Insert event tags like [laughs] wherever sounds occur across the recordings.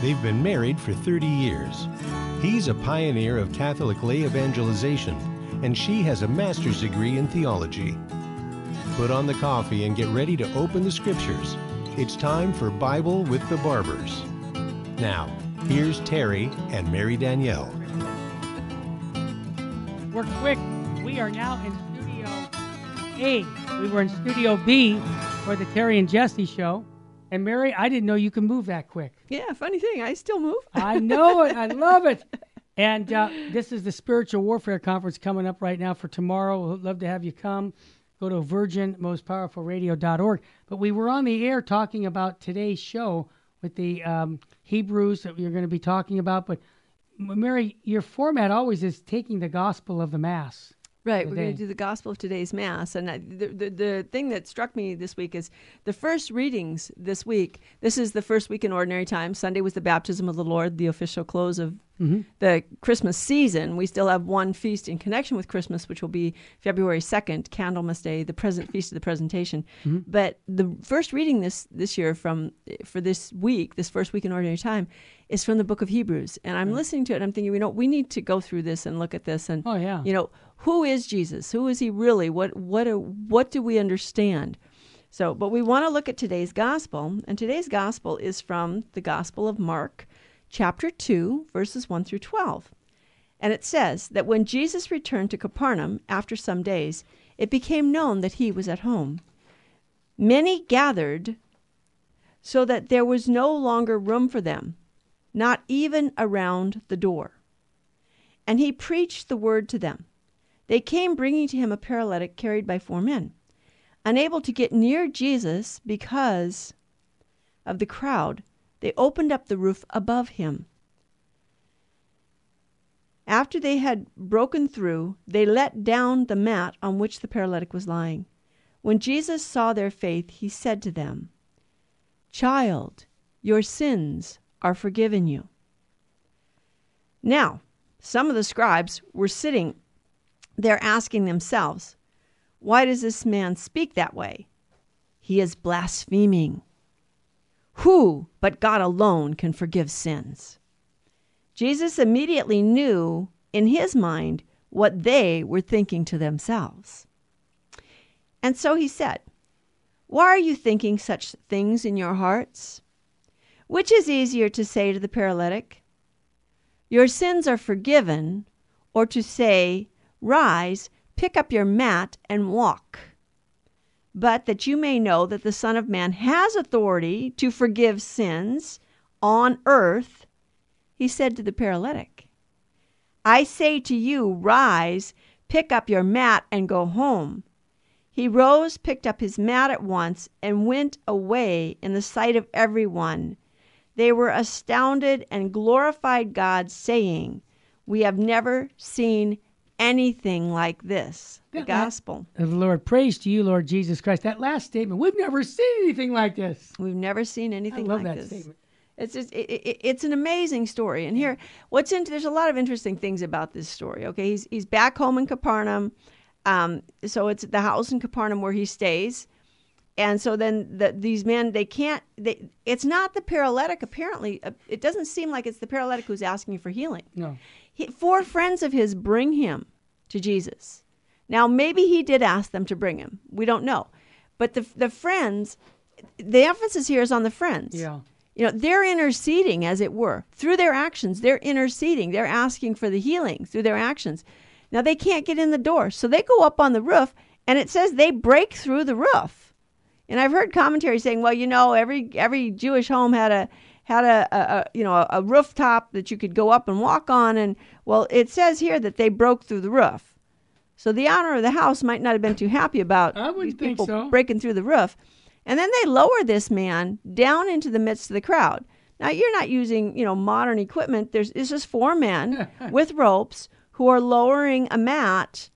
They've been married for 30 years. He's a pioneer of Catholic lay evangelization, and she has a master's degree in theology. Put on the coffee and get ready to open the scriptures. It's time for Bible with the Barbers. Now, here's Terry and Mary Danielle. We're quick. We are now in Studio A. We were in Studio B for the Terry and Jesse show. And Mary, I didn't know you could move that quick. Yeah, funny thing, I still move. I know it. I [laughs] love it. And uh, this is the Spiritual Warfare Conference coming up right now for tomorrow. We'd love to have you come. Go to virginmostpowerfulradio.org. But we were on the air talking about today's show with the um, Hebrews that we are going to be talking about. But Mary, your format always is taking the gospel of the Mass. Right, we're going to do the Gospel of today's Mass, and I, the, the the thing that struck me this week is the first readings this week. This is the first week in Ordinary Time. Sunday was the baptism of the Lord, the official close of Mm-hmm. the Christmas season. We still have one feast in connection with Christmas, which will be February second, Candlemas Day, the present feast of the Presentation. Mm-hmm. But the first reading this this year from for this week, this first week in Ordinary Time, is from the Book of Hebrews, and I'm listening to it. and I'm thinking, you know, we need to go through this and look at this, and Oh, yeah. you know, who is Jesus? Who is he really? What what what do we understand? So, but we want to look at today's gospel, and today's gospel is from the Gospel of Mark, chapter 2, verses 1 through 12. And it says that when Jesus returned to Capernaum after some days, it became known that he was at home. Many gathered so that there was no longer room for them, not even around the door. And he preached the word to them. They came bringing to him a paralytic carried by four men. Unable to get near Jesus because of the crowd, they opened up the roof above him. After they had broken through, they let down the mat on which the paralytic was lying. When Jesus saw their faith, he said to them, Child, your sins are forgiven you. Now, some of the scribes were sitting there asking themselves, Why does this man speak that way? He is blaspheming. Who but God alone can forgive sins? Jesus immediately knew in his mind what they were thinking to themselves. And so he said, Why are you thinking such things in your hearts? Which is easier to say to the paralytic, Your sins are forgiven, or to say, Rise, pick up your mat, and walk? But that you may know that the Son of Man has authority to forgive sins on earth, he said to the paralytic, I say to you, Rise, pick up your mat, and go home. He rose, picked up his mat at once, and went away in the sight of everyone. They were astounded and glorified God, saying, We have never seen anything like this. The gospel. Uh, Lord, praise to you, Lord Jesus Christ. That last statement, we've never seen anything like this. We've never seen I anything love like that this. statement. It's just, it, it, it's an amazing story. And here, what's in, there's a lot of interesting things about this story. Okay, he's he's back home in Capernaum, um, so it's the house in Capernaum where he stays, and so then the, these men they can't. They, it's not the paralytic. Apparently, uh, it doesn't seem like it's the paralytic who's asking for healing. No. He, four friends of his bring him to Jesus. Now, maybe he did ask them to bring him. We don't know, but the the friends, the emphasis here is on the friends. Yeah. You know, they're interceding, as it were, through their actions. They're interceding. They're asking for the healing through their actions. Now they can't get in the door, so they go up on the roof, and it says they break through the roof. And I've heard commentary saying, well, you know, every every Jewish home had a had a, a, a you know a, a rooftop that you could go up and walk on, and well, it says here that they broke through the roof. So the owner of the house might not have been too happy about I wouldn't think people so. breaking through the roof. And then they lower this man down into the midst of the crowd. Now you're not using, you know, modern equipment. There's it's just four men [laughs] with ropes who are lowering a mat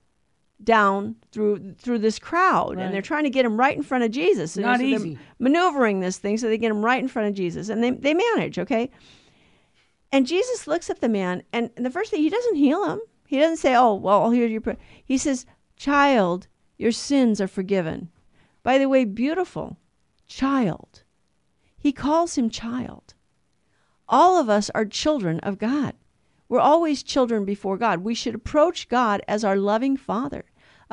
down through through this crowd, Right. and they're trying to get him right in front of Jesus. And Not so easy. maneuvering this thing so they get him right in front of Jesus, and they they manage, okay. And Jesus looks at the man, and the first thing he doesn't heal him. He doesn't say, "Oh, well, here's your." Prayer. He says, "Child, your sins are forgiven." By the way, beautiful child. He calls him child. All of us are children of God. We're always children before God. We should approach God as our loving Father,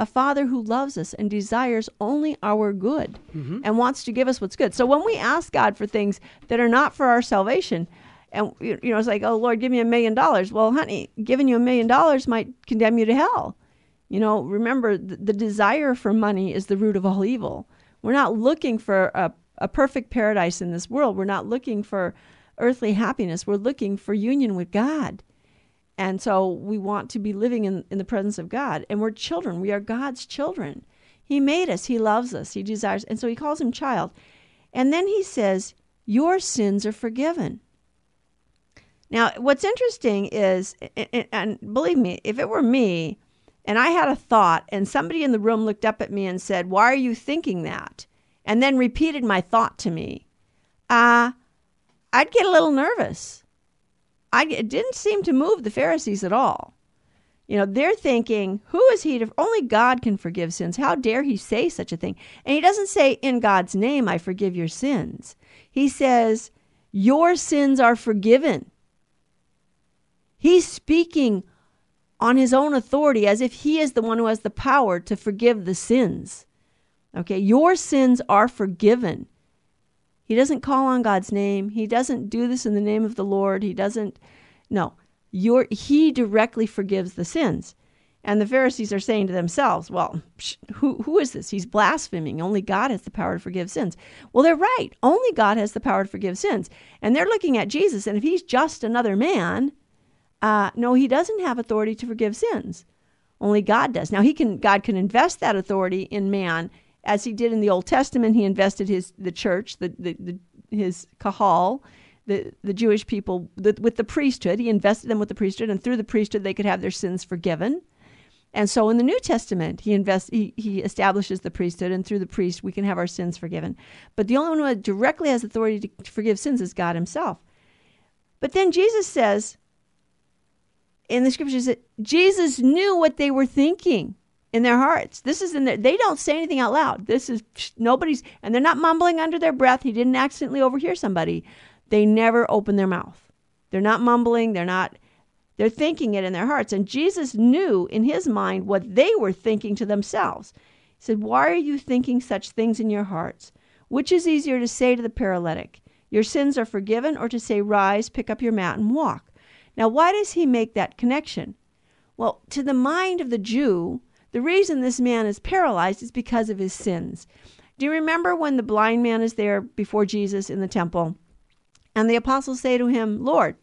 a Father who loves us and desires only our good mm-hmm. and wants to give us what's good. So when we ask God for things that are not for our salvation, and you know, it's like, oh Lord, give me a million dollars. Well, honey, giving you a million dollars might condemn you to hell. You know, remember the, the desire for money is the root of all evil. We're not looking for a, a perfect paradise in this world. We're not looking for earthly happiness. We're looking for union with God. And so we want to be living in, in the presence of God. And we're children. We are God's children. He made us. He loves us. He desires. And so he calls him child. And then he says, Your sins are forgiven. Now, what's interesting is, and, believe me, if it were me and I had a thought and somebody in the room looked up at me and said, Why are you thinking that? And then repeated my thought to me, uh, I'd get a little nervous. I, it didn't seem to move the Pharisees at all. You know, they're thinking, who is he to, only God can forgive sins. How dare he say such a thing? And he doesn't say, in God's name, I forgive your sins. He says, your sins are forgiven. He's speaking on his own authority as if he is the one who has the power to forgive the sins. Okay, your sins are forgiven. He doesn't call on God's name. He doesn't do this in the name of the Lord. He doesn't no. Your he directly forgives the sins. And the Pharisees are saying to themselves, well, who, who is this? He's blaspheming. Only God has the power to forgive sins. Well, they're right. Only God has the power to forgive sins. And they're looking at Jesus, and if he's just another man, uh, no, he doesn't have authority to forgive sins. Only God does. Now, he can God can invest that authority in man, as he did in the Old Testament. He invested his the church, the, the, the his kahal, the, the Jewish people the, with the priesthood. He invested them with the priesthood, and through the priesthood, they could have their sins forgiven. And so in the New Testament, he invests, he, he establishes the priesthood, and through the priest, we can have our sins forgiven. But the only one who directly has authority to, to forgive sins is God himself. But then Jesus says in the scriptures that Jesus knew what they were thinking in their hearts. This is in their, they don't say anything out loud. This is nobody's, and they're not mumbling under their breath. He didn't accidentally overhear somebody. They never open their mouth. They're not mumbling. They're not they're thinking it in their hearts. And Jesus knew in his mind what they were thinking to themselves. He said, Why are you thinking such things in your hearts? Which is easier to say to the paralytic, Your sins are forgiven, or to say, Rise, pick up your mat, and walk? Now, why does he make that connection? Well, to the mind of the Jew, the reason this man is paralyzed is because of his sins. Do you remember when the blind man is there before Jesus in the temple? And the apostles say to him, Lord,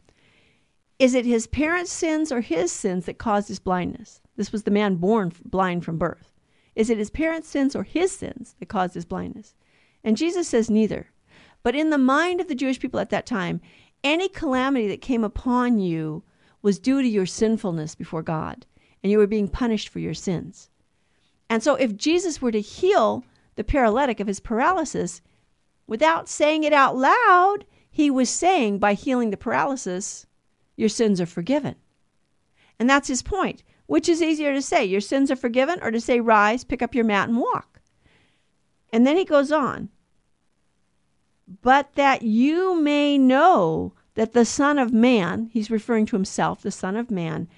is it his parents' sins or his sins that caused his blindness? This was the man born blind from birth. Is it his parents' sins or his sins that caused his blindness? And Jesus says neither. But in the mind of the Jewish people at that time, any calamity that came upon you was due to your sinfulness before God, and you were being punished for your sins. And so if Jesus were to heal the paralytic of his paralysis without saying it out loud, he was saying by healing the paralysis, your sins are forgiven. And that's his point. Which is easier to say, your sins are forgiven, or to say, rise, pick up your mat, and walk? And then he goes on, but that you may know that the Son of Man, he's referring to himself, the Son of Man,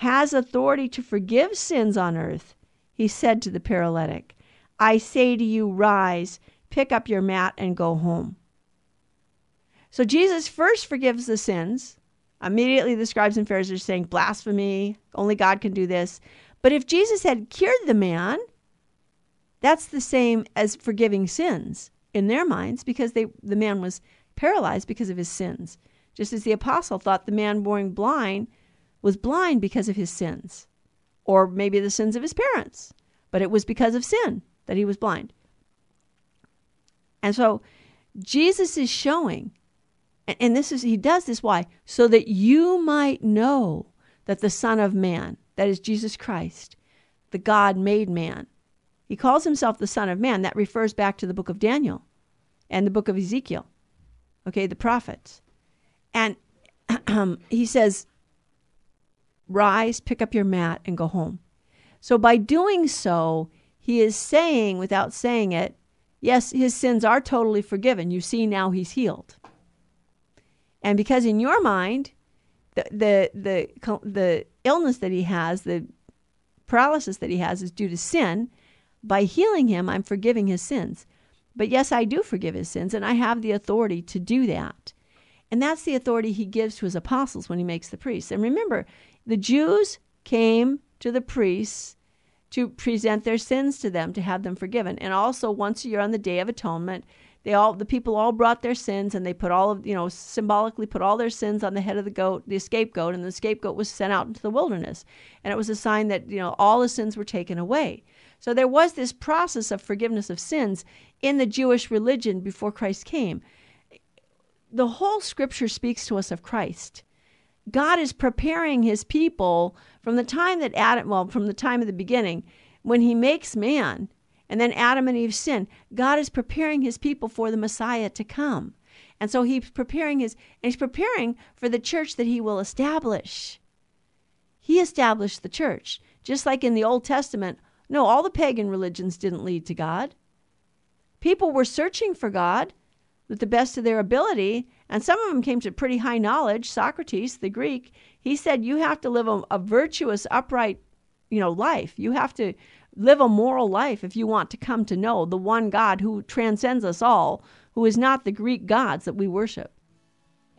has authority to forgive sins on earth, he said to the paralytic, I say to you, rise, pick up your mat, and go home. So Jesus first forgives the sins Immediately, the scribes and Pharisees are saying, blasphemy, only God can do this. But if Jesus had cured the man, that's the same as forgiving sins in their minds because they, the man was paralyzed because of his sins. Just as the apostle thought the man born blind was blind because of his sins, or maybe the sins of his parents, but it was because of sin that he was blind. And so Jesus is showing and this is, he does this why? So that you might know that the Son of Man, that is Jesus Christ, the God made man, he calls himself the Son of Man. That refers back to the book of Daniel and the book of Ezekiel, okay, the prophets. And [clears throat] he says, Rise, pick up your mat, and go home. So by doing so, he is saying, without saying it, yes, his sins are totally forgiven. You see, now he's healed. And because in your mind, the the the the illness that he has, the paralysis that he has is due to sin, by healing him, I'm forgiving his sins. But yes, I do forgive his sins, and I have the authority to do that. And that's the authority he gives to his apostles when he makes the priests. And remember, the Jews came to the priests to present their sins to them to have them forgiven. And also once a year on the Day of Atonement, they all the people all brought their sins and they put all of you know symbolically put all their sins on the head of the goat, the scapegoat, and the scapegoat was sent out into the wilderness. And it was a sign that you know all the sins were taken away. So there was this process of forgiveness of sins in the Jewish religion before Christ came. The whole scripture speaks to us of Christ. God is preparing his people from the time that Adam, well, from the time of the beginning, when he makes man, and then Adam and Eve sin, God is preparing his people for the Messiah to come. And so he's preparing his, and he's preparing for the church that he will establish. He established the church. Just like in the Old Testament, no, all the pagan religions didn't lead to God. People were searching for God with the best of their ability, and some of them came to pretty high knowledge. Socrates, the Greek, he said you have to live a, a virtuous, upright, you know, life. You have to live a moral life if you want to come to know the one God who transcends us all, who is not the Greek gods that we worship.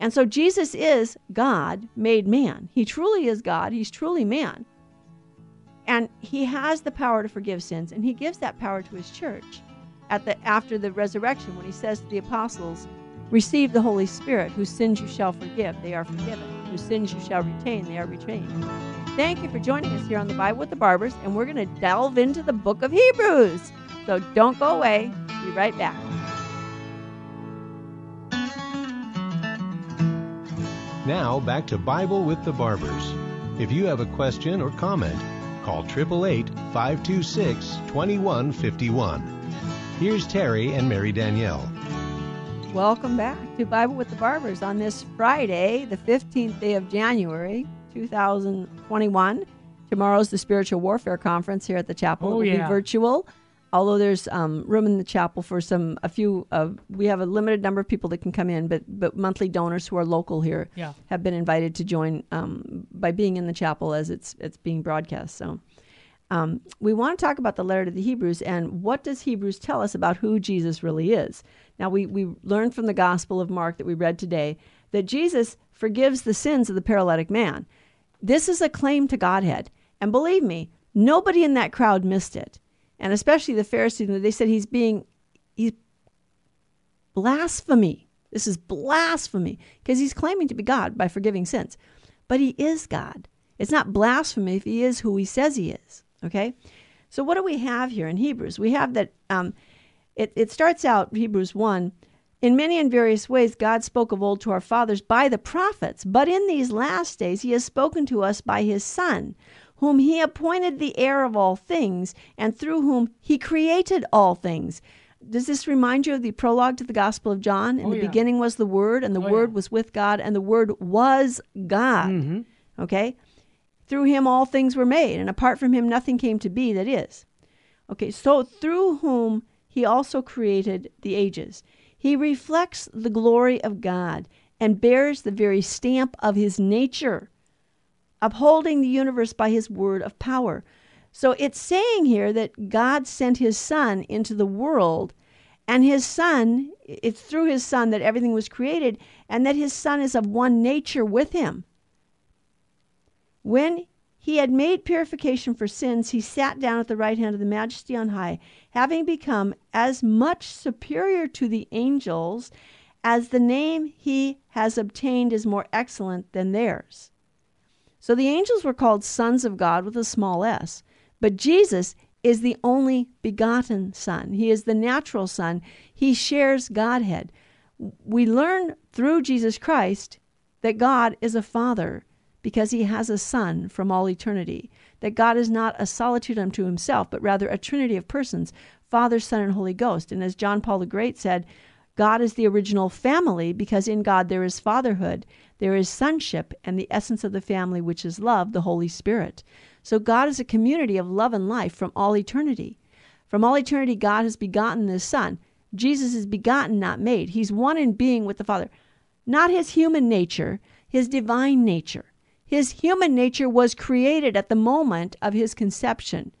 And so Jesus is God made man. He truly is God. He's truly man. And he has the power to forgive sins, and he gives that power to his church at the after the resurrection when he says to the apostles, Receive the Holy Spirit, whose sins you shall forgive, they are forgiven. Whose sins you shall retain, they are retained. Thank you for joining us here on the Bible with the Barbers, and we're going to delve into the book of Hebrews. So don't go away. Be right back. Now back to Bible with the Barbers. If you have a question or comment, Call 888 526 2151. Here's Terry and Mary Danielle. Welcome back to Bible with the Barbers on this Friday, the 15th day of January, 2021. Tomorrow's the Spiritual Warfare Conference here at the chapel. Oh, it will yeah. be virtual although there's um, room in the chapel for some a few uh, we have a limited number of people that can come in but but monthly donors who are local here Yeah. have been invited to join um, by being in the chapel as it's it's being broadcast so um, we want to talk about the letter to the hebrews and what does hebrews tell us about who jesus really is now we, we learned from the gospel of mark that we read today that jesus forgives the sins of the paralytic man this is a claim to godhead and believe me nobody in that crowd missed it and especially the Pharisees, they said he's being he's blasphemy. This is blasphemy because he's claiming to be God by forgiving sins, but he is God. It's not blasphemy if he is who he says he is. Okay, so what do we have here in Hebrews? We have that um, it it starts out Hebrews one. In many and various ways, God spoke of old to our fathers by the prophets, but in these last days, He has spoken to us by His Son, whom he appointed the heir of all things, and through whom he created all things. Does this remind you of the prologue to the Gospel of John? In Oh, the yeah. beginning was the Word, and the Oh, Word yeah. was with God, and the Word was God. Mm-hmm. Okay? Through him all things were made, and apart from him nothing came to be that is. Okay, so through whom he also created the ages. He reflects the glory of God and bears the very stamp of his nature upholding the universe by his word of power. So it's saying here that God sent his son into the world, and his son, it's through his son that everything was created, and that his son is of one nature with him. When he had made purification for sins, he sat down at the right hand of the majesty on high, having become as much superior to the angels as the name he has obtained is more excellent than theirs. So the angels were called sons of God with a small s. But Jesus is the only begotten Son. He is the natural Son. He shares Godhead. We learn through Jesus Christ that God is a Father because he has a Son from all eternity. That God is not a solitude unto himself, but rather a trinity of persons Father, Son, and Holy Ghost. And as John Paul the Great said, God is the original family because in God there is fatherhood, there is sonship, and the essence of the family, which is love, the Holy Spirit. So God is a community of love and life from all eternity. From all eternity, God has begotten this Son. Jesus is begotten, not made. He's one in being with the Father. not his human nature, his divine nature. His human nature was created at the moment of his conception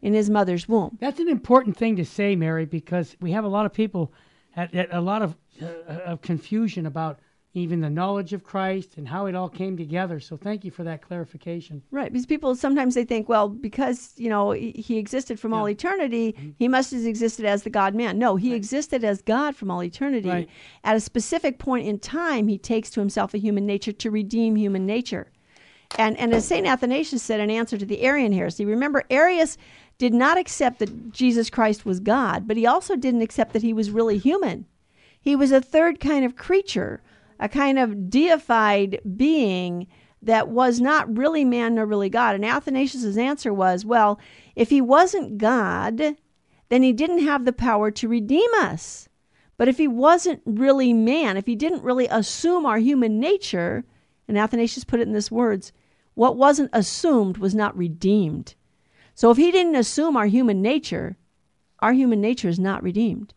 in his mother's womb. That's an important thing to say, Mary, because we have a lot of people at, at a lot of, uh, of confusion about even the knowledge of Christ and how it all came together. So thank you for that clarification. Right, because people sometimes they think, well, because you know he existed from yeah. all eternity, mm-hmm. he must have existed as the God Man. No, he right. existed as God from all eternity. Right. At a specific point in time, he takes to himself a human nature to redeem human nature. And, and as St. Athanasius said in answer to the Arian heresy, remember, Arius did not accept that Jesus Christ was God, but he also didn't accept that he was really human. He was a third kind of creature, a kind of deified being that was not really man nor really God. And Athanasius' answer was, well, if he wasn't God, then he didn't have the power to redeem us. But if he wasn't really man, if he didn't really assume our human nature, and Athanasius put it in these words what wasn't assumed was not redeemed. So if he didn't assume our human nature, our human nature is not redeemed.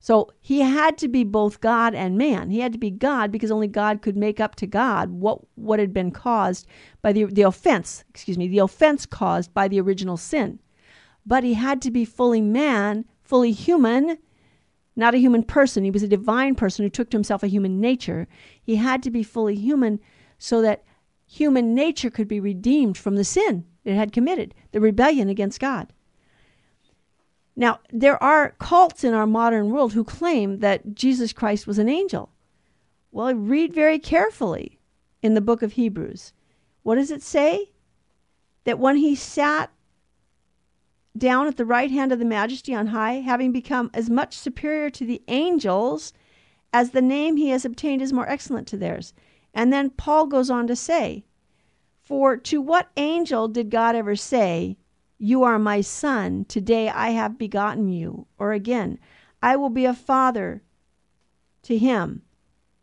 So he had to be both God and man. He had to be God because only God could make up to God what, what had been caused by the, the offense, excuse me, the offense caused by the original sin. But he had to be fully man, fully human, not a human person. He was a divine person who took to himself a human nature. He had to be fully human so that human nature could be redeemed from the sin it had committed, the rebellion against God. Now, there are cults in our modern world who claim that Jesus Christ was an angel. Well, read very carefully in the book of Hebrews. What does it say? That when he sat down at the right hand of the majesty on high, having become as much superior to the angels as the name he has obtained is more excellent to theirs. And then Paul goes on to say, For to what angel did God ever say, You are my son, today I have begotten you? Or again, I will be a father to him,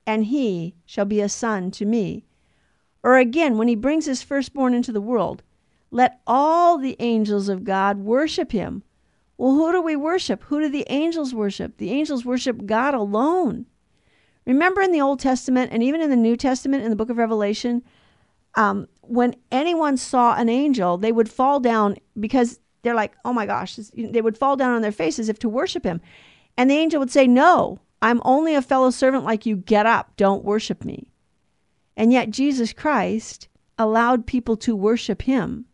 and he shall be a son to me. Or again, when he brings his firstborn into the world, let all the angels of God worship him. Well, who do we worship? Who do the angels worship? The angels worship God alone. Remember in the Old Testament and even in the New Testament in the book of Revelation, um, when anyone saw an angel, they would fall down because they're like, oh my gosh, they would fall down on their faces if to worship him. And the angel would say, no, I'm only a fellow servant like you. Get up, don't worship me. And yet Jesus Christ allowed people to worship him,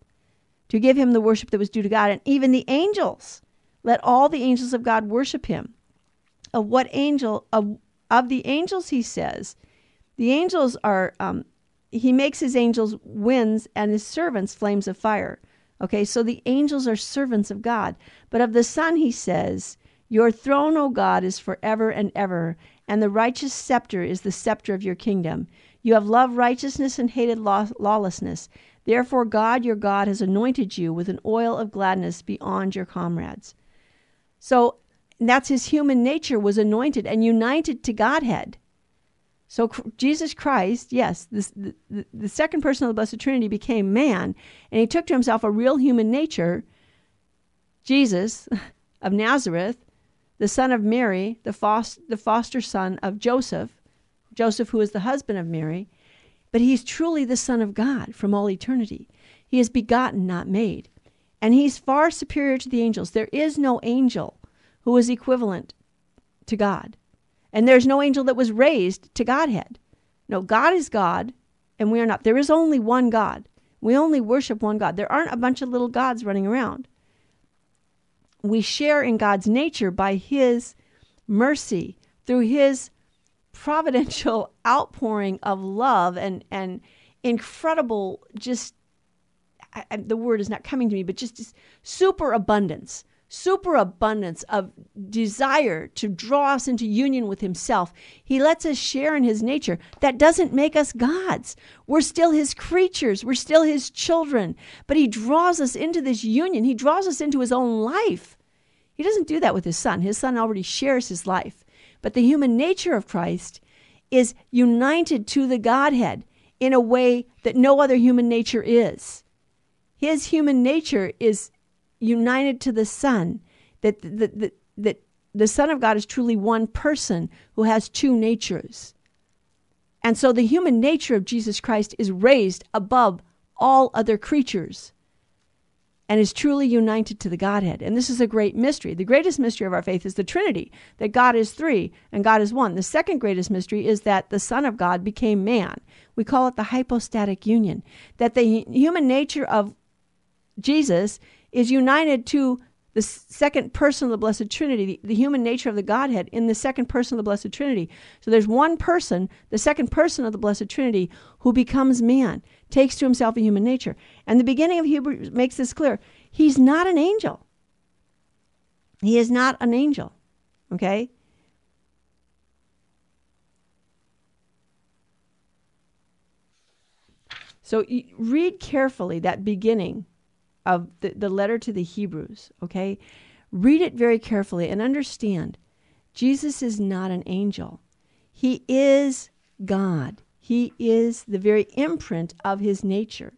to give him the worship that was due to God. And even the angels, let all the angels of God worship him. Of what angel, of of the angels, he says, the angels are, um, he makes his angels winds and his servants flames of fire. Okay, so the angels are servants of God. But of the Son, he says, Your throne, O God, is forever and ever, and the righteous scepter is the scepter of your kingdom. You have loved righteousness and hated law- lawlessness. Therefore, God, your God, has anointed you with an oil of gladness beyond your comrades. So and that's his human nature was anointed and united to Godhead. So Jesus Christ, yes, this, the, the, second person of the Blessed Trinity became man, and he took to himself a real human nature. Jesus [laughs] of Nazareth, the son of Mary, the, foster, the foster son of Joseph, Joseph, who is the husband of Mary, but he's truly the Son of God from all eternity. He is begotten, not made. And he's far superior to the angels. There is no angel who is equivalent to God. And there's no angel that was raised to Godhead. No, God is God, and we are not. There is only one God. We only worship one God. There aren't a bunch of little gods running around. We share in God's nature by His mercy, through His providential [laughs] outpouring of love and, and incredible, just, I, I, the word is not coming to me, but just, just super abundance superabundance of desire to draw us into union with himself. He lets us share in his nature. That doesn't make us gods. We're still his creatures. We're still his children. But he draws us into this union. He draws us into his own life. He doesn't do that with his son. His son already shares his life. But the human nature of Christ is united to the Godhead in a way that no other human nature is. His human nature is united to the Son, that, that, that, that the Son of God is truly one person who has two natures. And so the human nature of Jesus Christ is raised above all other creatures and is truly united to the Godhead. And this is a great mystery. The greatest mystery of our faith is the Trinity, that God is three and God is one. The second greatest mystery is that the Son of God became man. We call it the hypostatic union, that the human nature of Jesus is united to the second person of the Blessed Trinity, the, human nature of the Godhead in the second person of the Blessed Trinity. So there's one person, the second person of the Blessed Trinity, who becomes man, takes to himself a human nature. And the beginning of Hebrews makes this clear. He's not an angel. He is not an angel. Okay? So read carefully that beginning of the, the letter to the Hebrews, okay? Read it very carefully and understand Jesus is not an angel. He is God. He is the very imprint of his nature.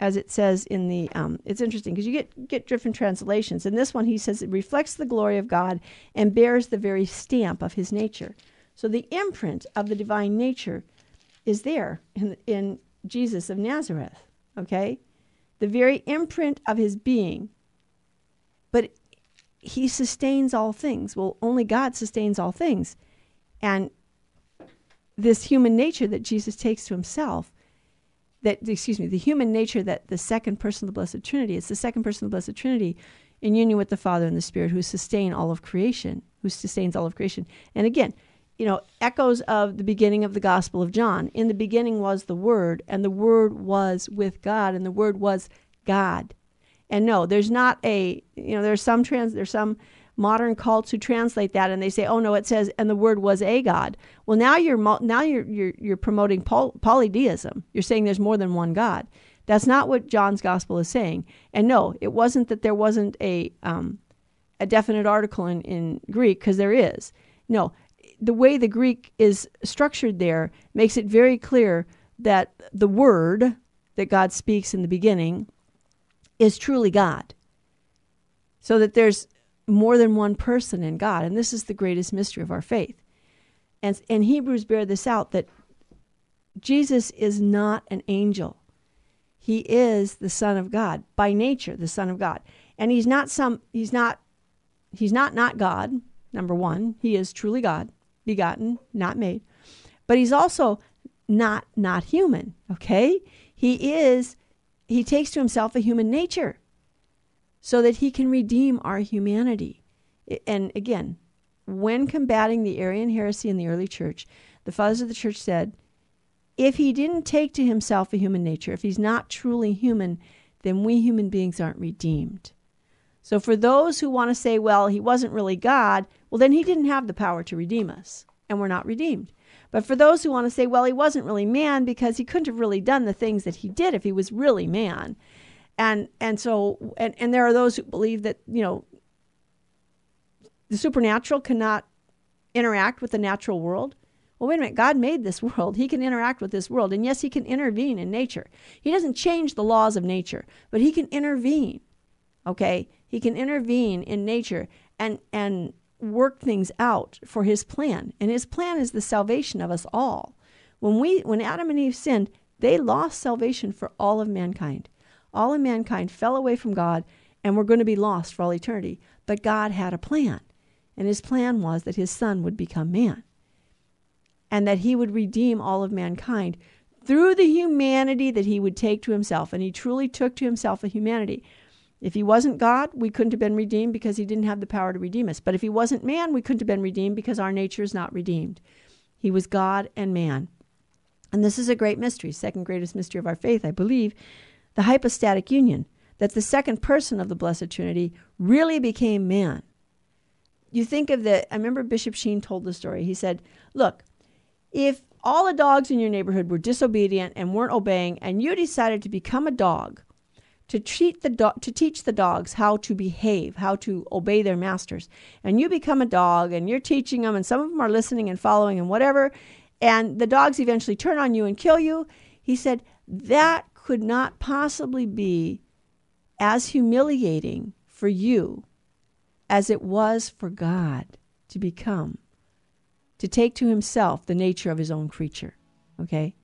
As it says in the, um, it's interesting because you get, get different translations. In this one, he says it reflects the glory of God and bears the very stamp of his nature. So the imprint of the divine nature is there in, in Jesus of Nazareth, okay? The very imprint of his being. But he sustains all things. Well, only God sustains all things. And this human nature that Jesus takes to himself, that, excuse me, the human nature that the second person of the Blessed Trinity, it's the second person of the Blessed Trinity in union with the Father and the Spirit who sustain all of creation, who sustains all of creation. And again, you know, echoes of the beginning of the Gospel of John. In the beginning was the Word, and the Word was with God, and the Word was God. And no, there's not a, you know, there's some trans, there's some modern cults who translate that and they say, oh no, it says, and the Word was a God. Well, now you're now you're you're, you're promoting poly- polytheism. You're saying there's more than one God. That's not what John's Gospel is saying. And no, it wasn't that there wasn't a um, a definite article in, in Greek because there is. No, the way the Greek is structured there makes it very clear that the word that God speaks in the beginning is truly God. So that there's more than one person in God. And this is the greatest mystery of our faith. And, and Hebrews bear this out that Jesus is not an angel. He is the Son of God, by nature, the Son of God. And he's not some he's not he's not not God, number one. He is truly God begotten, not made. But he's also not not human, okay? He is he takes to himself a human nature so that he can redeem our humanity. And again, when combating the Arian heresy in the early church, the fathers of the church said, if he didn't take to himself a human nature, if he's not truly human, then we human beings aren't redeemed. So for those who want to say, well, he wasn't really God, well, then he didn't have the power to redeem us, and we're not redeemed. But for those who want to say, well, he wasn't really man because he couldn't have really done the things that he did if he was really man. And and so and, and there are those who believe that, you know, the supernatural cannot interact with the natural world. Well, wait a minute. God made this [laughs] world. He can interact with this world. And yes, he can intervene in nature. He doesn't change the laws of nature, but he can intervene. Okay? He can intervene in nature and and work things out for his plan. And his plan is the salvation of us all. When we when Adam and Eve sinned, they lost salvation for all of mankind. All of mankind fell away from God and were going to be lost for all eternity. But God had a plan. And his plan was that his son would become man. And that he would redeem all of mankind through the humanity that he would take to himself. And he truly took to himself a humanity if he wasn't God, we couldn't have been redeemed because he didn't have the power to redeem us. But if he wasn't man, we couldn't have been redeemed because our nature is not redeemed. He was God and man. And this is a great mystery, second greatest mystery of our faith, I believe, the hypostatic union, that the second person of the Blessed Trinity really became man. You think of the, I remember Bishop Sheen told the story. He said, Look, if all the dogs in your neighborhood were disobedient and weren't obeying, and you decided to become a dog, to treat the do- to teach the dogs how to behave, how to obey their masters. And you become a dog and you're teaching them and some of them are listening and following and whatever and the dogs eventually turn on you and kill you. He said that could not possibly be as humiliating for you as it was for God to become to take to himself the nature of his own creature. Okay?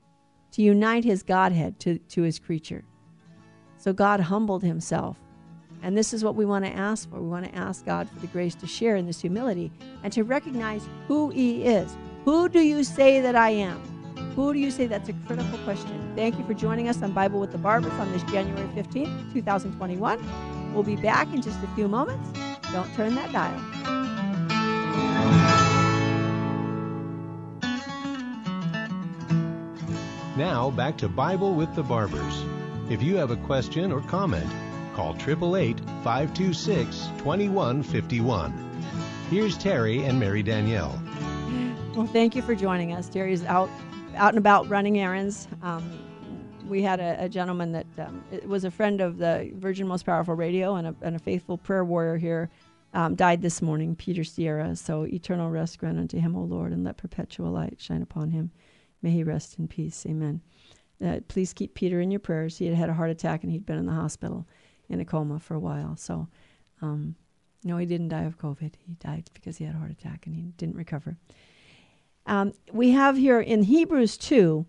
To unite his Godhead to, to his creature. So God humbled himself. And this is what we want to ask for. We want to ask God for the grace to share in this humility and to recognize who he is. Who do you say that I am? Who do you say? That's a critical question. Thank you for joining us on Bible with the Barbers on this January 15th, 2021. We'll be back in just a few moments. Don't turn that dial. Now back to Bible with the Barbers. If you have a question or comment, call 888 526 2151. Here's Terry and Mary Danielle. Well, thank you for joining us. Terry's out out and about running errands. Um, we had a, a gentleman that um, was a friend of the Virgin Most Powerful Radio and a, and a faithful prayer warrior here. Um, died this morning, Peter Sierra. So eternal rest grant unto him, O Lord, and let perpetual light shine upon him. May he rest in peace. Amen. Uh, please keep Peter in your prayers. He had had a heart attack and he'd been in the hospital in a coma for a while. So, um, no, he didn't die of COVID. He died because he had a heart attack and he didn't recover. Um, we have here in Hebrews 2,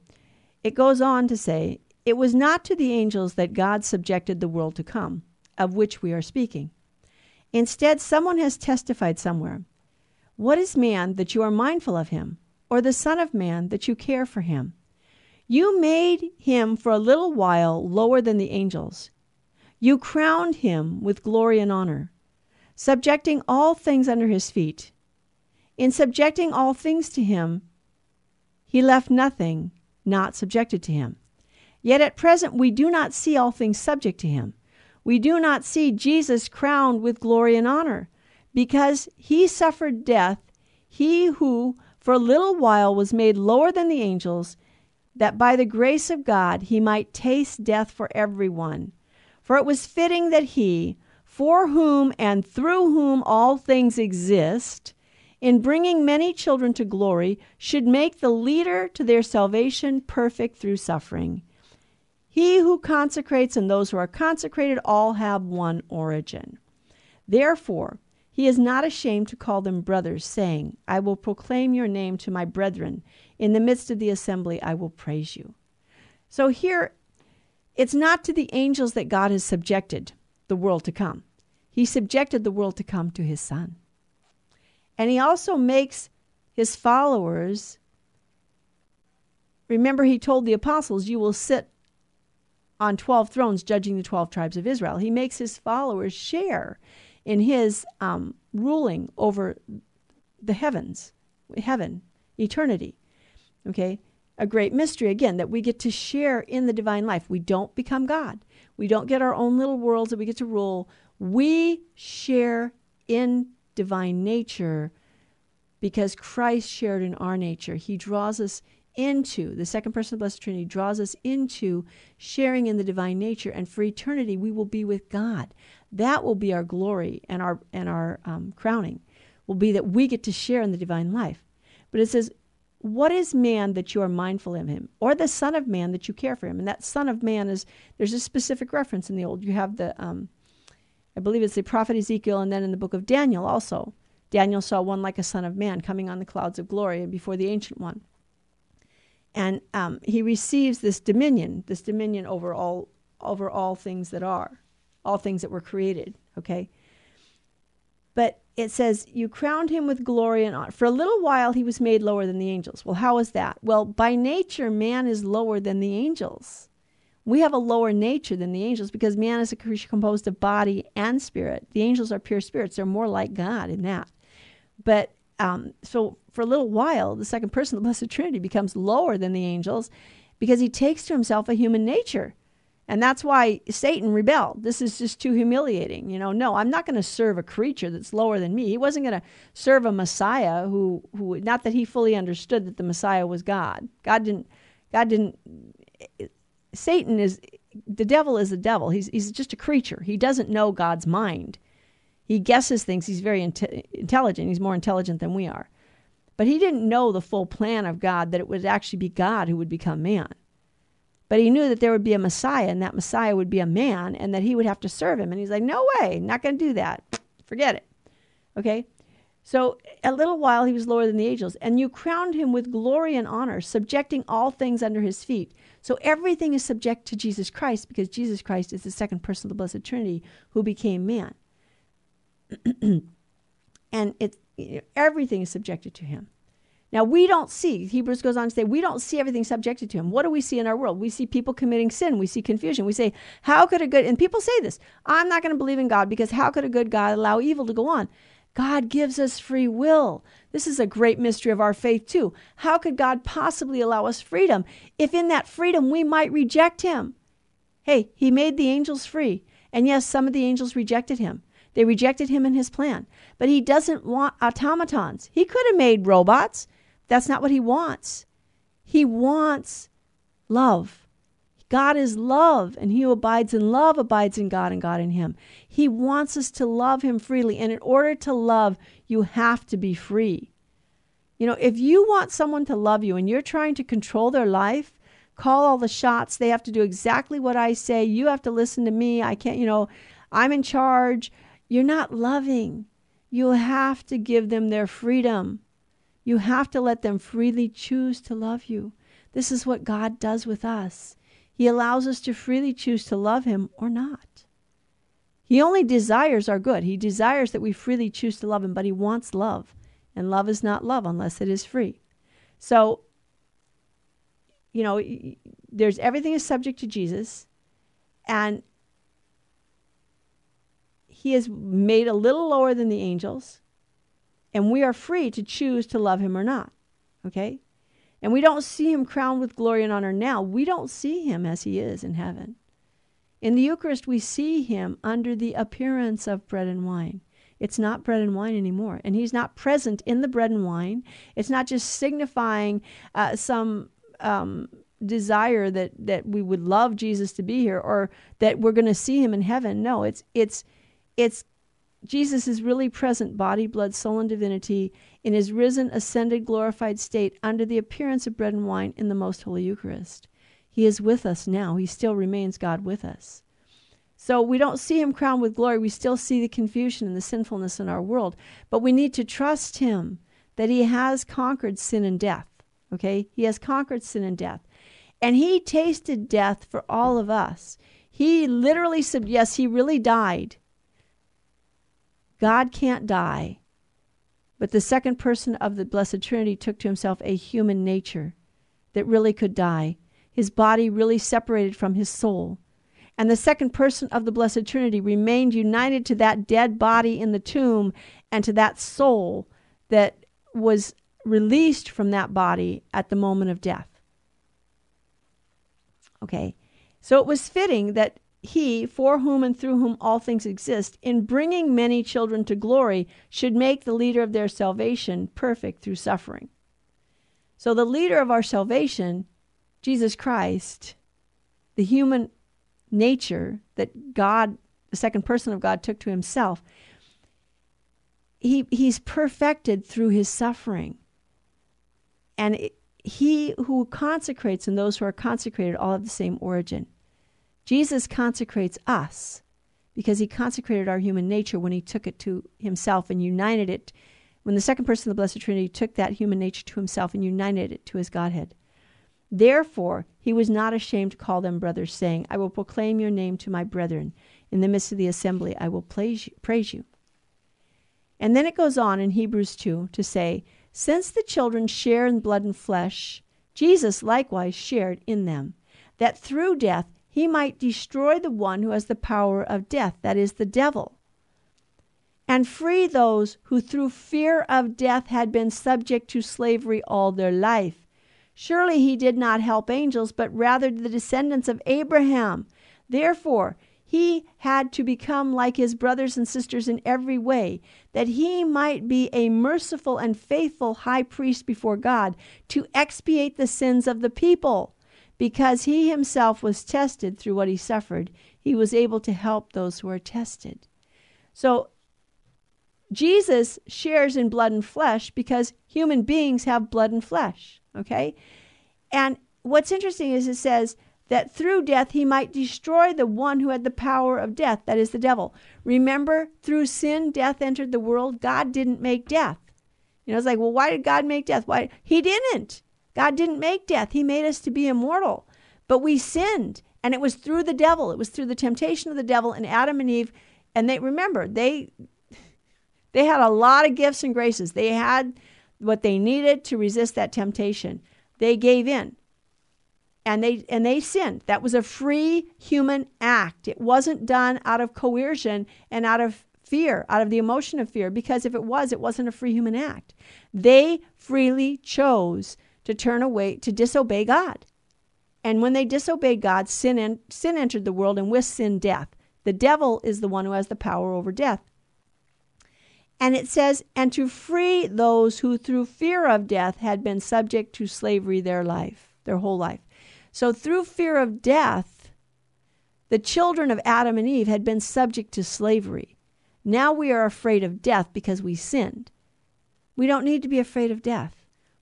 it goes on to say, It was not to the angels that God subjected the world to come, of which we are speaking. Instead, someone has testified somewhere What is man that you are mindful of him, or the Son of Man that you care for him? You made him for a little while lower than the angels. You crowned him with glory and honor, subjecting all things under his feet. In subjecting all things to him, he left nothing not subjected to him. Yet at present we do not see all things subject to him. We do not see Jesus crowned with glory and honor, because he suffered death, he who for a little while was made lower than the angels, that by the grace of God he might taste death for everyone. For it was fitting that he, for whom and through whom all things exist, in bringing many children to glory, should make the leader to their salvation perfect through suffering. He who consecrates and those who are consecrated all have one origin. Therefore, he is not ashamed to call them brothers, saying, I will proclaim your name to my brethren. In the midst of the assembly, I will praise you. So here, it's not to the angels that God has subjected the world to come. He subjected the world to come to his son. And he also makes his followers remember he told the apostles you will sit on 12 thrones judging the 12 tribes of Israel. He makes his followers share in his um, ruling over the heavens, heaven, eternity. Okay? A great mystery, again, that we get to share in the divine life. We don't become God. We don't get our own little worlds that we get to rule. We share in divine nature because Christ shared in our nature. He draws us into the second person of the Blessed Trinity, draws us into sharing in the divine nature, and for eternity we will be with God. That will be our glory and our and our um, crowning. Will be that we get to share in the divine life. But it says, "What is man that you are mindful of him, or the Son of Man that you care for him?" And that Son of Man is there's a specific reference in the old. You have the um, I believe it's the prophet Ezekiel, and then in the book of Daniel also. Daniel saw one like a son of man coming on the clouds of glory and before the ancient one. And um, he receives this dominion, this dominion over all, over all things that are, all things that were created. Okay. But it says, You crowned him with glory and honor. For a little while, he was made lower than the angels. Well, how is that? Well, by nature, man is lower than the angels. We have a lower nature than the angels because man is a creature composed of body and spirit. The angels are pure spirits. They're more like God in that. But um, so for a little while, the second person of the Blessed Trinity becomes lower than the angels because he takes to himself a human nature. And that's why Satan rebelled. This is just too humiliating. You know, no, I'm not going to serve a creature that's lower than me. He wasn't going to serve a Messiah who, who, not that he fully understood that the Messiah was God. God didn't, God didn't, Satan is, the devil is the devil. He's, he's just a creature. He doesn't know God's mind. He guesses things. He's very intelligent. He's more intelligent than we are. But he didn't know the full plan of God, that it would actually be God who would become man. But he knew that there would be a Messiah, and that Messiah would be a man, and that he would have to serve him. And he's like, no way, not going to do that. [sniffs] Forget it. Okay? So a little while he was lower than the angels, and you crowned him with glory and honor, subjecting all things under his feet. So everything is subject to Jesus Christ because Jesus Christ is the second person of the Blessed Trinity who became man. [clears throat] and it, everything is subjected to him. Now, we don't see, Hebrews goes on to say, we don't see everything subjected to him. What do we see in our world? We see people committing sin. We see confusion. We say, how could a good, and people say this, I'm not going to believe in God because how could a good God allow evil to go on? God gives us free will. This is a great mystery of our faith, too. How could God possibly allow us freedom if in that freedom we might reject him? Hey, he made the angels free. And yes, some of the angels rejected him. They rejected him and his plan. But he doesn't want automatons. He could have made robots. That's not what he wants. He wants love. God is love, and he who abides in love abides in God and God in him. He wants us to love him freely. And in order to love, you have to be free. You know, if you want someone to love you and you're trying to control their life, call all the shots, they have to do exactly what I say, you have to listen to me, I can't, you know, I'm in charge. You're not loving. You have to give them their freedom. You have to let them freely choose to love you. This is what God does with us. He allows us to freely choose to love Him or not. He only desires our good. He desires that we freely choose to love Him, but He wants love. And love is not love unless it is free. So, you know, there's everything is subject to Jesus. And He is made a little lower than the angels and we are free to choose to love him or not. Okay? And we don't see him crowned with glory and honor now. We don't see him as he is in heaven. In the Eucharist, we see him under the appearance of bread and wine. It's not bread and wine anymore. And he's not present in the bread and wine. It's not just signifying uh, some um, desire that, that we would love Jesus to be here or that we're going to see him in heaven. No, it's, it's, it's Jesus is really present, body, blood, soul, and divinity, in his risen, ascended, glorified state under the appearance of bread and wine in the most holy Eucharist. He is with us now. He still remains God with us. So we don't see him crowned with glory. We still see the confusion and the sinfulness in our world. But we need to trust him that he has conquered sin and death. Okay? He has conquered sin and death. And he tasted death for all of us. He literally said, yes, he really died God can't die. But the second person of the Blessed Trinity took to himself a human nature that really could die. His body really separated from his soul. And the second person of the Blessed Trinity remained united to that dead body in the tomb and to that soul that was released from that body at the moment of death. Okay, so it was fitting that he, for whom and through whom all things exist, in bringing many children to glory, should make the leader of their salvation perfect through suffering. So, the leader of our salvation, Jesus Christ, the human nature that God, the second person of God, took to himself, he, he's perfected through his suffering. And it, he who consecrates and those who are consecrated all have the same origin. Jesus consecrates us because he consecrated our human nature when he took it to himself and united it. When the second person of the Blessed Trinity took that human nature to himself and united it to his Godhead. Therefore, he was not ashamed to call them brothers, saying, I will proclaim your name to my brethren. In the midst of the assembly, I will praise you. Praise you. And then it goes on in Hebrews 2 to say, Since the children share in blood and flesh, Jesus likewise shared in them, that through death he might destroy the one who has the power of death, that is, the devil, and free those who through fear of death had been subject to slavery all their life. Surely he did not help angels, but rather the descendants of Abraham. Therefore, he had to become like his brothers and sisters in every way, that he might be a merciful and faithful high priest before God to expiate the sins of the people. Because he himself was tested through what he suffered, he was able to help those who are tested. So, Jesus shares in blood and flesh because human beings have blood and flesh, okay? And what's interesting is it says that through death he might destroy the one who had the power of death, that is the devil. Remember, through sin, death entered the world. God didn't make death. You know, it's like, well, why did God make death? Why? He didn't. God didn't make death. He made us to be immortal. But we sinned, and it was through the devil. It was through the temptation of the devil and Adam and Eve. And they remember they they had a lot of gifts and graces. They had what they needed to resist that temptation. They gave in and they and they sinned. That was a free human act. It wasn't done out of coercion and out of fear, out of the emotion of fear, because if it was, it wasn't a free human act. They freely chose to turn away, to disobey God. And when they disobeyed God, sin, en- sin entered the world, and with sin, death. The devil is the one who has the power over death. And it says, and to free those who through fear of death had been subject to slavery their life, their whole life. So through fear of death, the children of Adam and Eve had been subject to slavery. Now we are afraid of death because we sinned. We don't need to be afraid of death.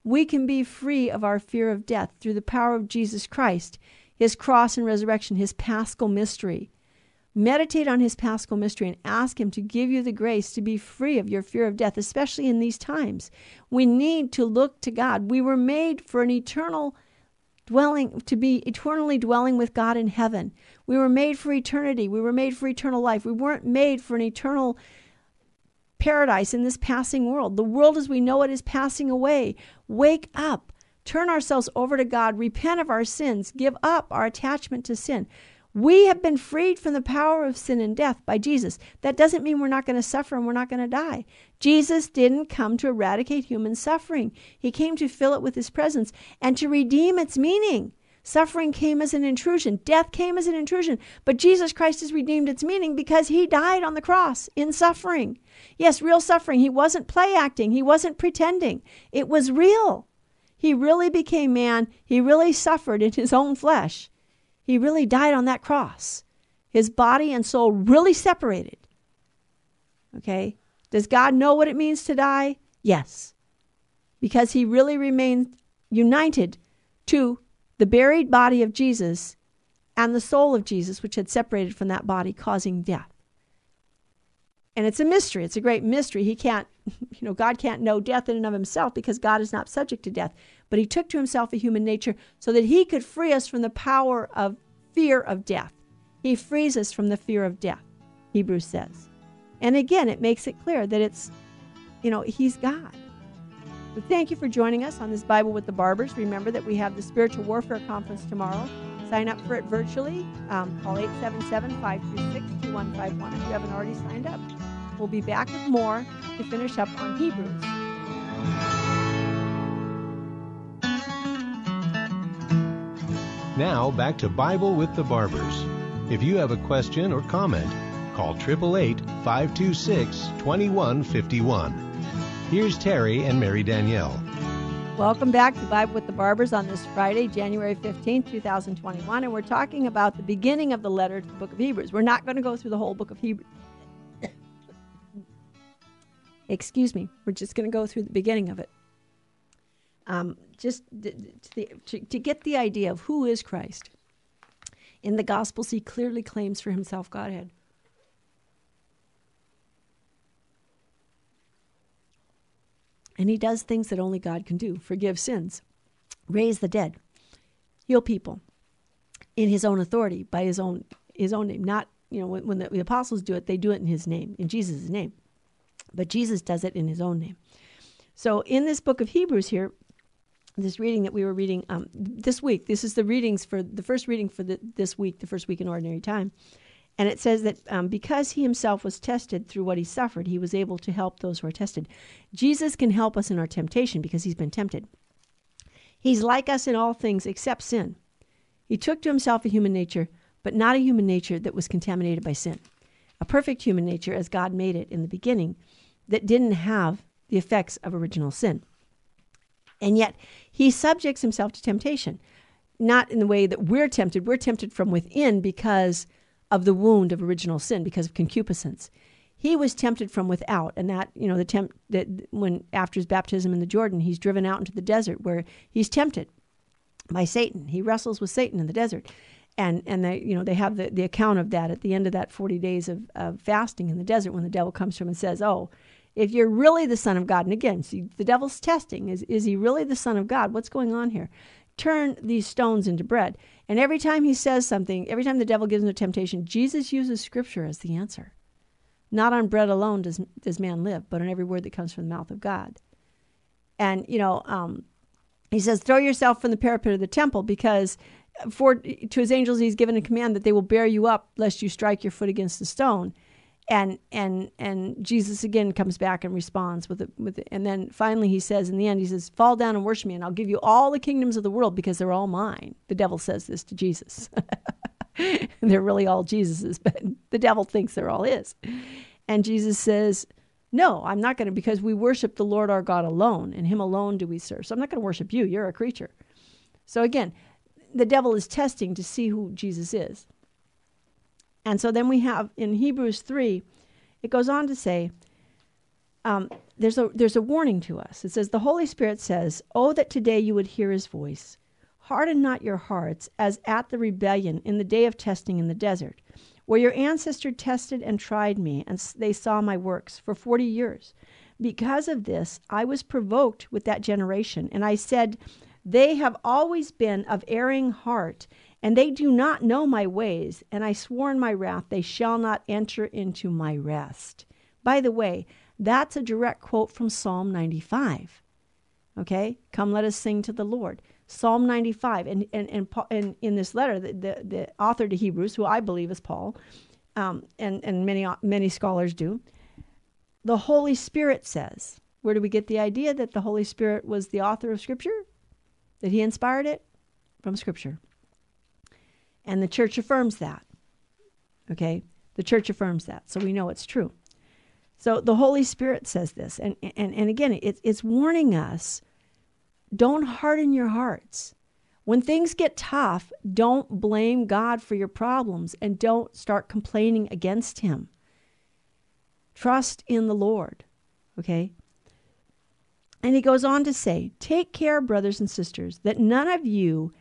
We can be free of our fear of death through the power of Jesus Christ, his cross and resurrection, his paschal mystery. Meditate on his paschal mystery and ask him to give you the grace to be free of your fear of death, especially in these times. We need to look to God. We were made for an eternal dwelling, to be eternally dwelling with God in heaven. We were made for eternity. We were made for eternal life. We weren't made for an eternal paradise in this passing world. The world as we know it is passing away. Wake up. Turn ourselves over to God. Repent of our sins. Give up our attachment to sin. We have been freed from the power of sin and death by Jesus. That doesn't mean we're not going to suffer and we're not going to die. Jesus didn't come to eradicate human suffering, He came to fill it with His presence and to redeem its meaning. Suffering came as an intrusion, death came as an intrusion, but Jesus Christ has redeemed its meaning because He died on the cross in suffering. Yes, real suffering. He wasn't play acting, He wasn't pretending, it was real. He really became man, He really suffered in His own flesh. He really died on that cross. His body and soul really separated. Okay? Does God know what it means to die? Yes. Because he really remained united to the buried body of Jesus and the soul of Jesus, which had separated from that body, causing death. And it's a mystery. It's a great mystery. He can't, [laughs] you know, God can't know death in and of himself because God is not subject to death. But he took to himself a human nature so that he could free us from the power of fear of death. He frees us from the fear of death, Hebrews says. And again, it makes it clear that it's, you know, he's God. Thank you for joining us on this Bible with the Barbers. Remember that we have the Spiritual Warfare Conference tomorrow. Sign up for it virtually. Um, call 877 536 2151 if you haven't already signed up. We'll be back with more to finish up on Hebrews. Now back to Bible with the Barbers. If you have a question or comment, call 888 526 2151. Here's Terry and Mary Danielle. Welcome back to Bible with the Barbers on this Friday, January 15th, 2021. And we're talking about the beginning of the letter to the book of Hebrews. We're not going to go through the whole book of Hebrews. [coughs] Excuse me. We're just going to go through the beginning of it. Um, just to, to, to get the idea of who is Christ. In the Gospels, he clearly claims for himself Godhead. And he does things that only God can do forgive sins, raise the dead, heal people in his own authority, by his own, his own name. Not, you know, when, when the, the apostles do it, they do it in his name, in Jesus' name. But Jesus does it in his own name. So in this book of Hebrews here, this reading that we were reading um, this week, this is the readings for the first reading for the, this week, the first week in ordinary time. And it says that um, because he himself was tested through what he suffered, he was able to help those who are tested. Jesus can help us in our temptation because he's been tempted. He's like us in all things except sin. He took to himself a human nature, but not a human nature that was contaminated by sin. A perfect human nature as God made it in the beginning that didn't have the effects of original sin. And yet, he subjects himself to temptation, not in the way that we're tempted. We're tempted from within because of the wound of original sin, because of concupiscence. He was tempted from without, and that you know the temp that when after his baptism in the Jordan, he's driven out into the desert where he's tempted by Satan. He wrestles with Satan in the desert, and and they you know they have the, the account of that at the end of that 40 days of, of fasting in the desert when the devil comes to him and says oh if you're really the son of god and again see the devil's testing is is he really the son of god what's going on here turn these stones into bread and every time he says something every time the devil gives him a temptation jesus uses scripture as the answer. Not on bread alone does, does man live but on every word that comes from the mouth of god. And you know um, he says throw yourself from the parapet of the temple because for to his angels he's given a command that they will bear you up lest you strike your foot against the stone and and and Jesus again comes back and responds with it with it. and then finally he says in the end he says fall down and worship me and I'll give you all the kingdoms of the world because they're all mine the devil says this to Jesus [laughs] they're really all Jesus's but the devil thinks they're all his and Jesus says no I'm not going to because we worship the Lord our God alone and him alone do we serve so I'm not going to worship you you're a creature so again the devil is testing to see who Jesus is. And so then we have in Hebrews 3, it goes on to say, um, there's, a, there's a warning to us. It says, The Holy Spirit says, Oh, that today you would hear his voice. Harden not your hearts as at the rebellion in the day of testing in the desert, where your ancestor tested and tried me, and they saw my works for 40 years. Because of this, I was provoked with that generation, and I said, they have always been of erring heart, and they do not know my ways. And I swore in my wrath, they shall not enter into my rest. By the way, that's a direct quote from Psalm 95. Okay? Come, let us sing to the Lord. Psalm 95. And, and, and, and in this letter, the, the, the, author to Hebrews, who I believe is Paul, um, and, and many, many scholars do, the Holy Spirit says, where do we get the idea that the Holy Spirit was the author of Scripture? that he inspired it from Scripture. And the church affirms that. Okay? The church affirms that. So we know it's true. So the Holy Spirit says this. And, and, and again, it, it's warning us don't harden your hearts. When things get tough, don't blame God for your problems and don't start complaining against Him. Trust in the Lord. Okay? And he goes on to say, Take care, brothers and sisters, that none of you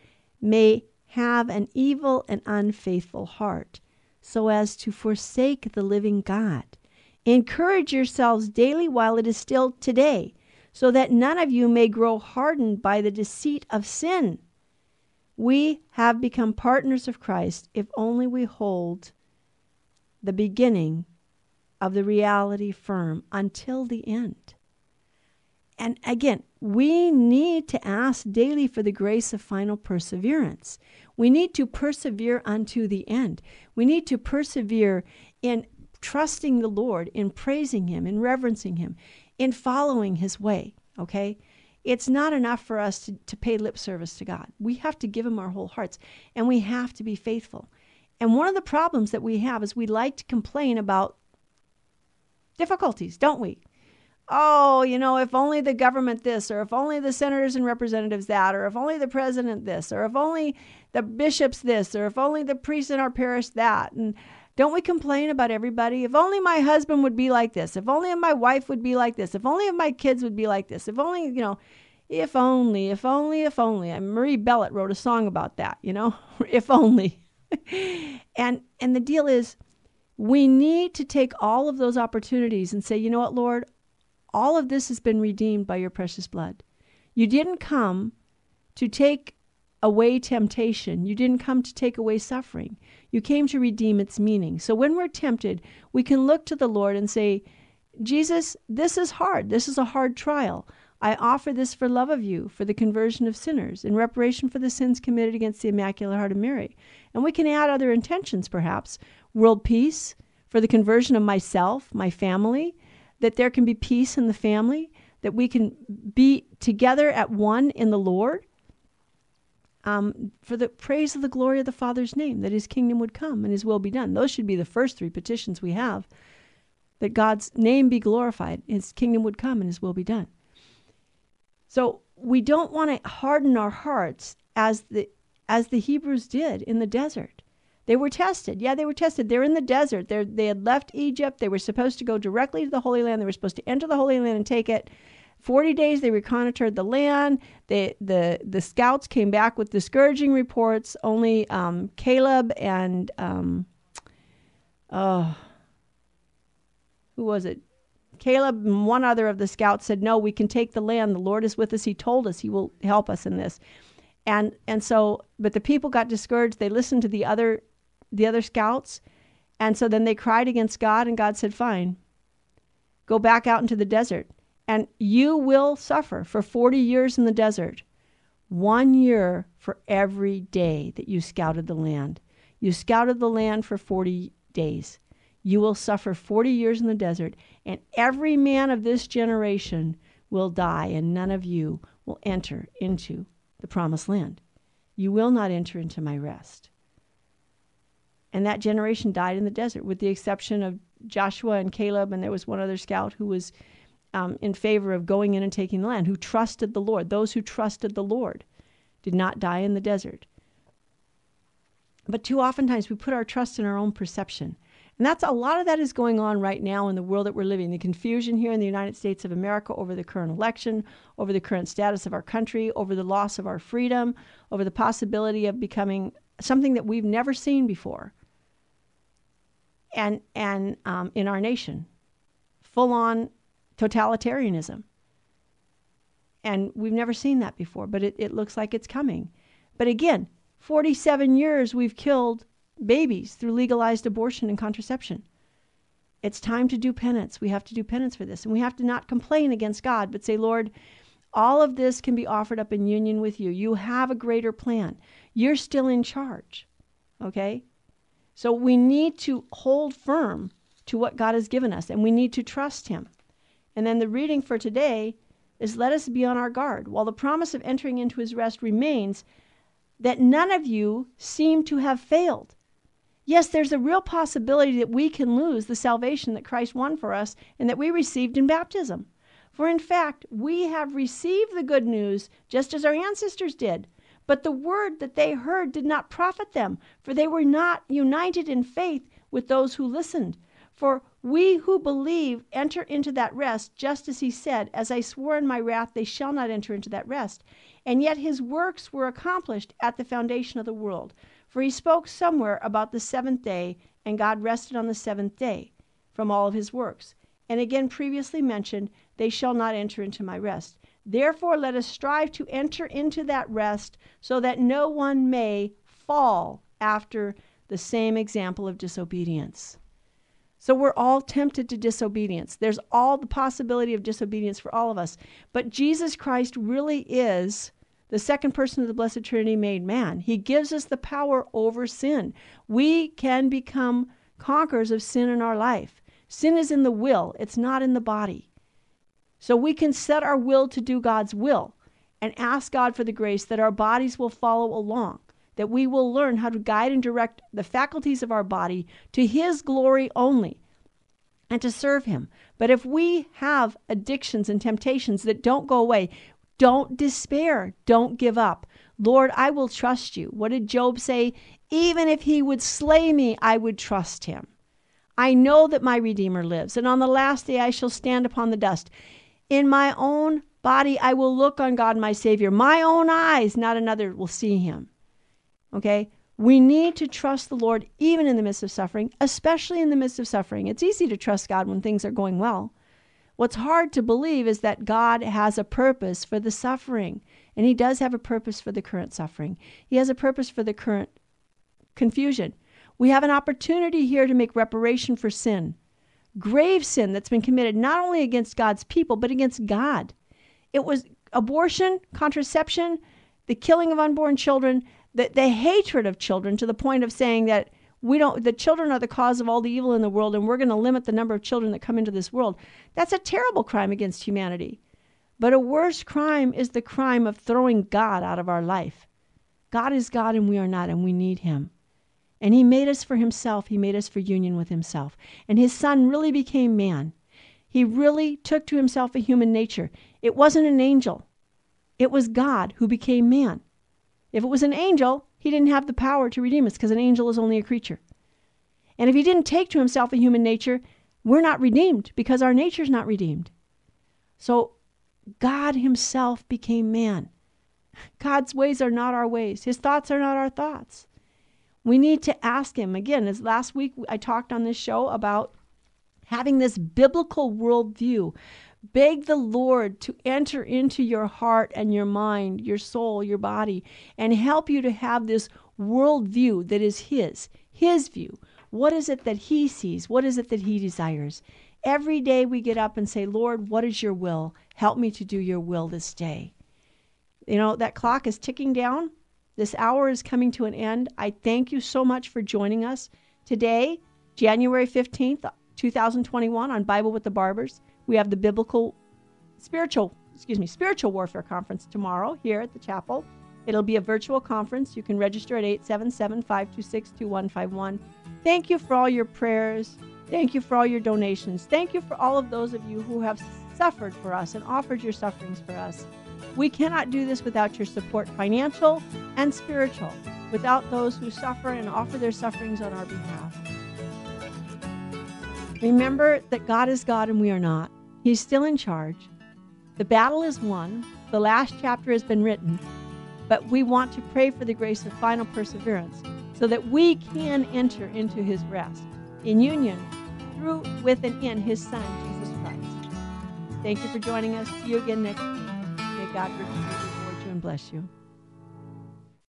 may have an evil and unfaithful heart, so as to forsake the living God. Encourage yourselves daily while it is still today, so that none of you may grow hardened by the deceit of sin. We have become partners of Christ if only we hold the beginning of the reality firm until the end. And again, we need to ask daily for the grace of final perseverance. We need to persevere unto the end. We need to persevere in trusting the Lord, in praising Him, in reverencing Him, in following His way. Okay? It's not enough for us to, to pay lip service to God. We have to give Him our whole hearts, and we have to be faithful. And one of the problems that we have is we like to complain about difficulties, don't we? Oh, you know, if only the government this, or if only the senators and representatives that, or if only the president this, or if only the bishops this, or if only the priests in our parish that. And don't we complain about everybody? If only my husband would be like this, if only my wife would be like this, if only my kids would be like this, if only, you know, if only, if only, if only. And Marie Bellet wrote a song about that, you know, [laughs] if only. [laughs] and and the deal is we need to take all of those opportunities and say, you know what, Lord, all of this has been redeemed by your precious blood. You didn't come to take away temptation. You didn't come to take away suffering. You came to redeem its meaning. So when we're tempted, we can look to the Lord and say, Jesus, this is hard. This is a hard trial. I offer this for love of you, for the conversion of sinners, in reparation for the sins committed against the Immaculate Heart of Mary. And we can add other intentions, perhaps world peace, for the conversion of myself, my family, that there can be peace in the family, that we can be together at one in the Lord. Um, for the praise of the glory of the Father's name, that his kingdom would come and his will be done. Those should be the first three petitions we have that God's name be glorified, his kingdom would come and his will be done. So we don't want to harden our hearts as the as the Hebrews did in the desert. They were tested. Yeah, they were tested. They're in the desert. They're, they had left Egypt. They were supposed to go directly to the Holy Land. They were supposed to enter the Holy Land and take it. 40 days they reconnoitered the land. They, the, the scouts came back with discouraging reports. Only um, Caleb and, um, oh, who was it? Caleb and one other of the scouts said, No, we can take the land. The Lord is with us. He told us He will help us in this. And, and so, but the people got discouraged. They listened to the other, the other scouts. And so then they cried against God, and God said, Fine, go back out into the desert and you will suffer for 40 years in the desert. One year for every day that you scouted the land. You scouted the land for 40 days. You will suffer 40 years in the desert, and every man of this generation will die, and none of you will enter into the promised land. You will not enter into my rest. And that generation died in the desert, with the exception of Joshua and Caleb, and there was one other scout who was um, in favor of going in and taking the land, who trusted the Lord. Those who trusted the Lord did not die in the desert. But too oftentimes we put our trust in our own perception. And that's a lot of that is going on right now in the world that we're living. The confusion here in the United States of America over the current election, over the current status of our country, over the loss of our freedom, over the possibility of becoming something that we've never seen before. And and um, in our nation, full on totalitarianism. And we've never seen that before, but it, it looks like it's coming. But again, 47 years we've killed babies through legalized abortion and contraception. It's time to do penance. We have to do penance for this. And we have to not complain against God, but say, Lord, all of this can be offered up in union with you. You have a greater plan. You're still in charge. Okay? So we need to hold firm to what God has given us, and we need to trust Him. And then the reading for today is let us be on our guard while the promise of entering into his rest remains that none of you seem to have failed. Yes, there's a real possibility that we can lose the salvation that Christ won for us and that we received in baptism. For in fact, we have received the good news just as our ancestors did. But the word that they heard did not profit them, for they were not united in faith with those who listened. For we who believe enter into that rest, just as he said, As I swore in my wrath, they shall not enter into that rest. And yet his works were accomplished at the foundation of the world. For he spoke somewhere about the seventh day, and God rested on the seventh day from all of his works. And again, previously mentioned, They shall not enter into my rest. Therefore, let us strive to enter into that rest, so that no one may fall after the same example of disobedience. So we're all tempted to disobedience. There's all the possibility of disobedience for all of us. But Jesus Christ really is the second person of the Blessed Trinity made man. He gives us the power over sin. We can become conquerors of sin in our life. Sin is in the will, it's not in the body. So we can set our will to do God's will and ask God for the grace that our bodies will follow along that we will learn how to guide and direct the faculties of our body to His glory only and to serve Him. But if we have addictions and temptations that don't go away, don't despair. Don't give up. Lord, I will trust you. What did Job say? Even if he would slay me, I would trust him. I know that my Redeemer lives, and on the last day I shall stand upon the dust. In my own body I will look on God my Savior. My own eyes, not another, will see him. Okay? We need to trust the Lord even in the midst of suffering, especially in the midst of suffering. It's easy to trust God when things are going well. What's hard to believe is that God has a purpose for the suffering, and He does have a purpose for the current suffering. He has a purpose for the current confusion. We have an opportunity here to make reparation for sin, grave sin that's been committed not only against God's people, but against God. It was abortion, contraception, the killing of unborn children, the, the hatred of children to the point of saying that we don't the children are the cause of all the evil in the world and we're going to limit the number of children that come into this world. That's a terrible crime against humanity. But a worse crime is the crime of throwing god out of our life. God is god and we are not and we need him and he made us for himself he made us for union with himself and his son really became man he really took to himself a human nature it wasn't an angel it was god who became man if it was an angel, he didn't have the power to redeem us because an angel is only a creature. And if he didn't take to himself a human nature, we're not redeemed because our nature's not redeemed. So God Himself became man. God's ways are not our ways, His thoughts are not our thoughts. We need to ask Him. Again, as last week I talked on this show about having this biblical worldview. Beg the Lord to enter into your heart and your mind, your soul, your body, and help you to have this worldview that is His, His view. What is it that He sees? What is it that He desires? Every day we get up and say, Lord, what is your will? Help me to do your will this day. You know, that clock is ticking down. This hour is coming to an end. I thank you so much for joining us today, January 15th, 2021, on Bible with the Barbers. We have the biblical, spiritual, excuse me, spiritual warfare conference tomorrow here at the chapel. It'll be a virtual conference. You can register at 877 526 2151. Thank you for all your prayers. Thank you for all your donations. Thank you for all of those of you who have suffered for us and offered your sufferings for us. We cannot do this without your support, financial and spiritual, without those who suffer and offer their sufferings on our behalf. Remember that God is God and we are not. He's still in charge. The battle is won. The last chapter has been written. But we want to pray for the grace of final perseverance so that we can enter into his rest in union through, with, and in his Son, Jesus Christ. Thank you for joining us. See you again next week. God richly reward you and bless you.